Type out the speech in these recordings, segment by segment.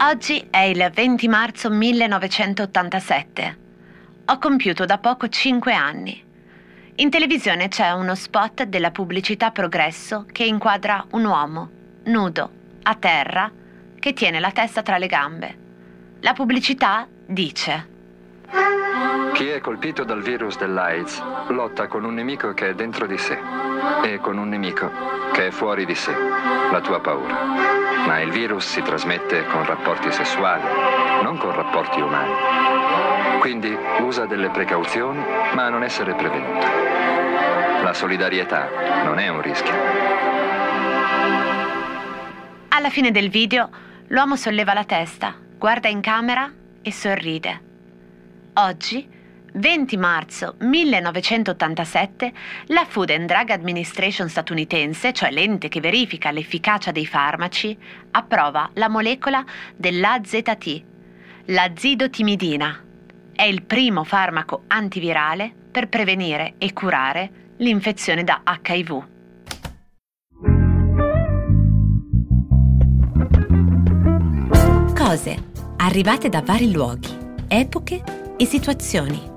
Oggi è il 20 marzo 1987. Ho compiuto da poco 5 anni. In televisione c'è uno spot della pubblicità Progresso che inquadra un uomo, nudo, a terra, che tiene la testa tra le gambe. La pubblicità dice chi è colpito dal virus dell'AIDS lotta con un nemico che è dentro di sé e con un nemico che è fuori di sé, la tua paura. Ma il virus si trasmette con rapporti sessuali, non con rapporti umani. Quindi usa delle precauzioni, ma non essere prevenuto. La solidarietà non è un rischio. Alla fine del video, l'uomo solleva la testa, guarda in camera e sorride. Oggi 20 marzo 1987 la Food and Drug Administration statunitense, cioè l'ente che verifica l'efficacia dei farmaci, approva la molecola dell'AZT, la zidotimidina. È il primo farmaco antivirale per prevenire e curare l'infezione da HIV. Cose arrivate da vari luoghi, epoche e situazioni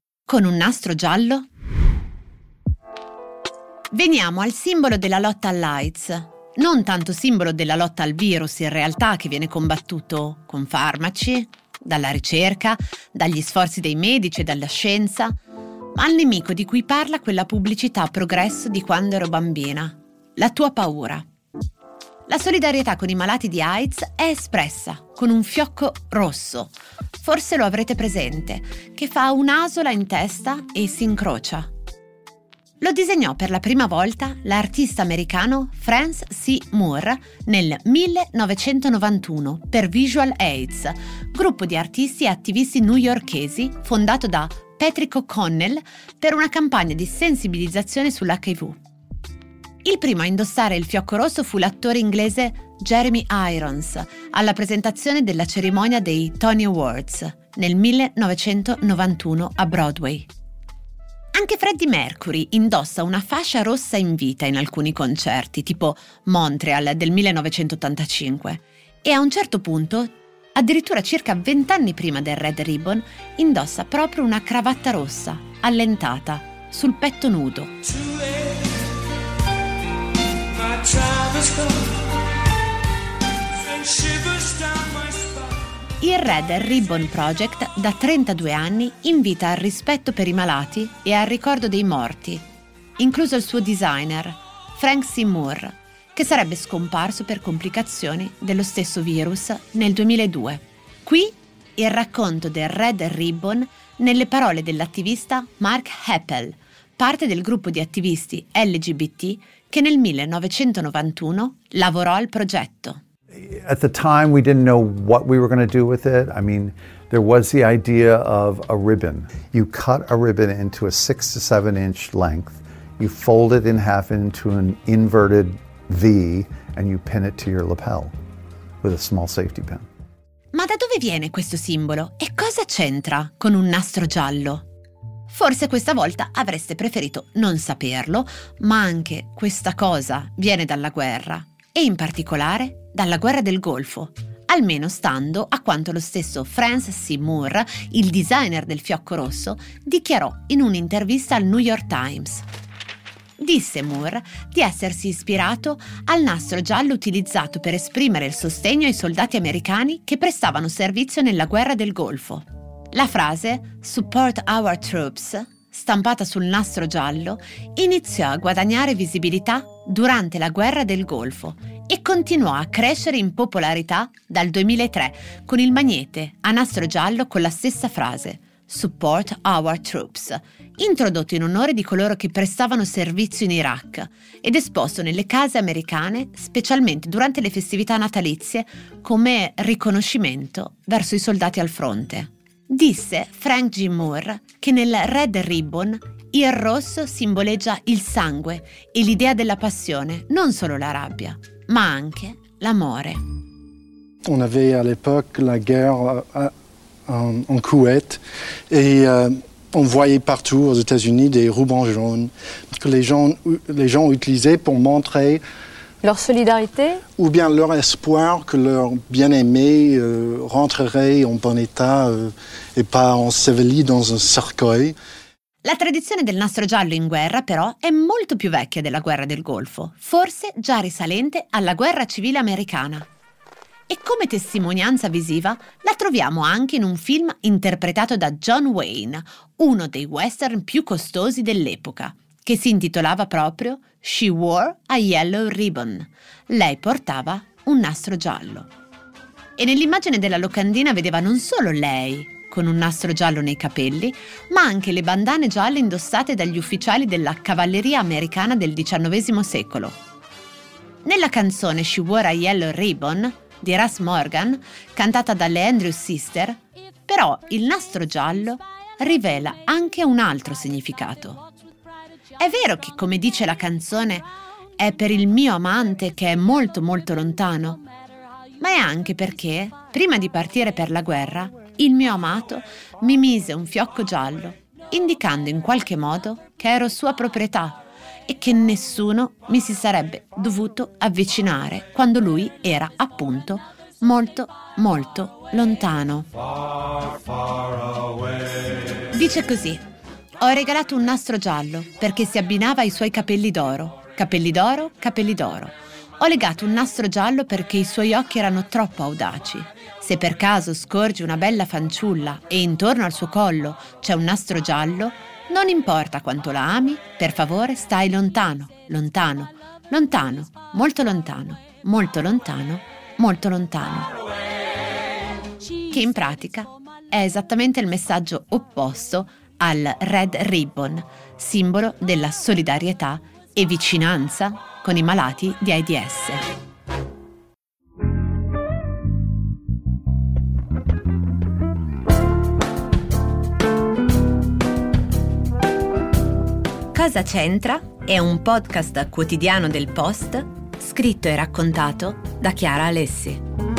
con un nastro giallo? Veniamo al simbolo della lotta all'AIDS, non tanto simbolo della lotta al virus in realtà che viene combattuto con farmaci, dalla ricerca, dagli sforzi dei medici e dalla scienza, ma al nemico di cui parla quella pubblicità progresso di quando ero bambina, la tua paura. La solidarietà con i malati di AIDS è espressa con un fiocco rosso, forse lo avrete presente, che fa un'asola in testa e si incrocia. Lo disegnò per la prima volta l'artista americano Franz C. Moore nel 1991 per Visual AIDS, gruppo di artisti e attivisti newyorkesi fondato da Patrick O'Connell per una campagna di sensibilizzazione sull'HIV. Il primo a indossare il fiocco rosso fu l'attore inglese Jeremy Irons alla presentazione della cerimonia dei Tony Awards nel 1991 a Broadway. Anche Freddie Mercury indossa una fascia rossa in vita in alcuni concerti, tipo Montreal del 1985, e a un certo punto, addirittura circa vent'anni prima del Red Ribbon, indossa proprio una cravatta rossa, allentata, sul petto nudo. Il Red Ribbon Project da 32 anni invita al rispetto per i malati e al ricordo dei morti, incluso il suo designer, Frank. Moore, che sarebbe scomparso per complicazioni dello stesso virus nel 2002. Qui il racconto del Red Ribbon nelle parole dell'attivista Mark Heppel, parte del gruppo di attivisti LGBT che nel 1991 lavorò al progetto. At the time, we didn't know what we were going to do with it. I mean, there was the idea of a ribbon. You cut a ribbon into a six to seven inch length, you fold it in half into an inverted V, and you pin it to your lapel with a small safety pin. Ma da dove viene questo simbolo e cosa c'entra con un nastro giallo? Forse questa volta avreste preferito non saperlo, ma anche questa cosa viene dalla guerra e in particolare dalla guerra del Golfo, almeno stando a quanto lo stesso Francis C. Moore, il designer del fiocco rosso, dichiarò in un'intervista al New York Times. Disse Moore di essersi ispirato al nastro giallo utilizzato per esprimere il sostegno ai soldati americani che prestavano servizio nella guerra del Golfo. La frase Support our troops stampata sul nastro giallo, iniziò a guadagnare visibilità durante la guerra del Golfo e continuò a crescere in popolarità dal 2003 con il magnete a nastro giallo con la stessa frase Support our troops, introdotto in onore di coloro che prestavano servizio in Iraq ed esposto nelle case americane, specialmente durante le festività natalizie, come riconoscimento verso i soldati al fronte. Disse Frank G. Moore che nel Red Ribbon il rosso simboleggia il sangue e l'idea della passione, non solo la rabbia, ma anche l'amore. On avait à l'époque la guerre euh, en, en Kuwait et euh, on voyait partout aux États-Unis des rubans jaunes que les gens, les gens utilisaient pour montrer leur solidarité ou bien leur espoir que leur bien-aimé euh, rentrerait en bon état euh, et pas enseveli dans un cercueil. La tradizione del nastro giallo in guerra, però, è molto più vecchia della guerra del Golfo, forse già risalente alla guerra civile americana. E come testimonianza visiva la troviamo anche in un film interpretato da John Wayne, uno dei western più costosi dell'epoca, che si intitolava proprio She Wore a Yellow Ribbon. Lei portava un nastro giallo. E nell'immagine della locandina vedeva non solo lei, con un nastro giallo nei capelli, ma anche le bandane gialle indossate dagli ufficiali della cavalleria americana del XIX secolo. Nella canzone She Wore a Yellow Ribbon, di Russ Morgan, cantata dalle Andrews Sister, però il nastro giallo rivela anche un altro significato. È vero che, come dice la canzone, è per il mio amante che è molto molto lontano, ma è anche perché, prima di partire per la guerra, il mio amato mi mise un fiocco giallo, indicando in qualche modo che ero sua proprietà e che nessuno mi si sarebbe dovuto avvicinare quando lui era appunto molto molto lontano. Dice così, ho regalato un nastro giallo perché si abbinava ai suoi capelli d'oro, capelli d'oro, capelli d'oro. Ho legato un nastro giallo perché i suoi occhi erano troppo audaci. Se per caso scorgi una bella fanciulla e intorno al suo collo c'è un nastro giallo, non importa quanto la ami, per favore stai lontano, lontano, lontano, molto lontano, molto lontano, molto lontano. Che in pratica è esattamente il messaggio opposto al Red Ribbon, simbolo della solidarietà e vicinanza con i malati di AIDS. Cosa c'entra? È un podcast quotidiano del Post, scritto e raccontato da Chiara Alessi.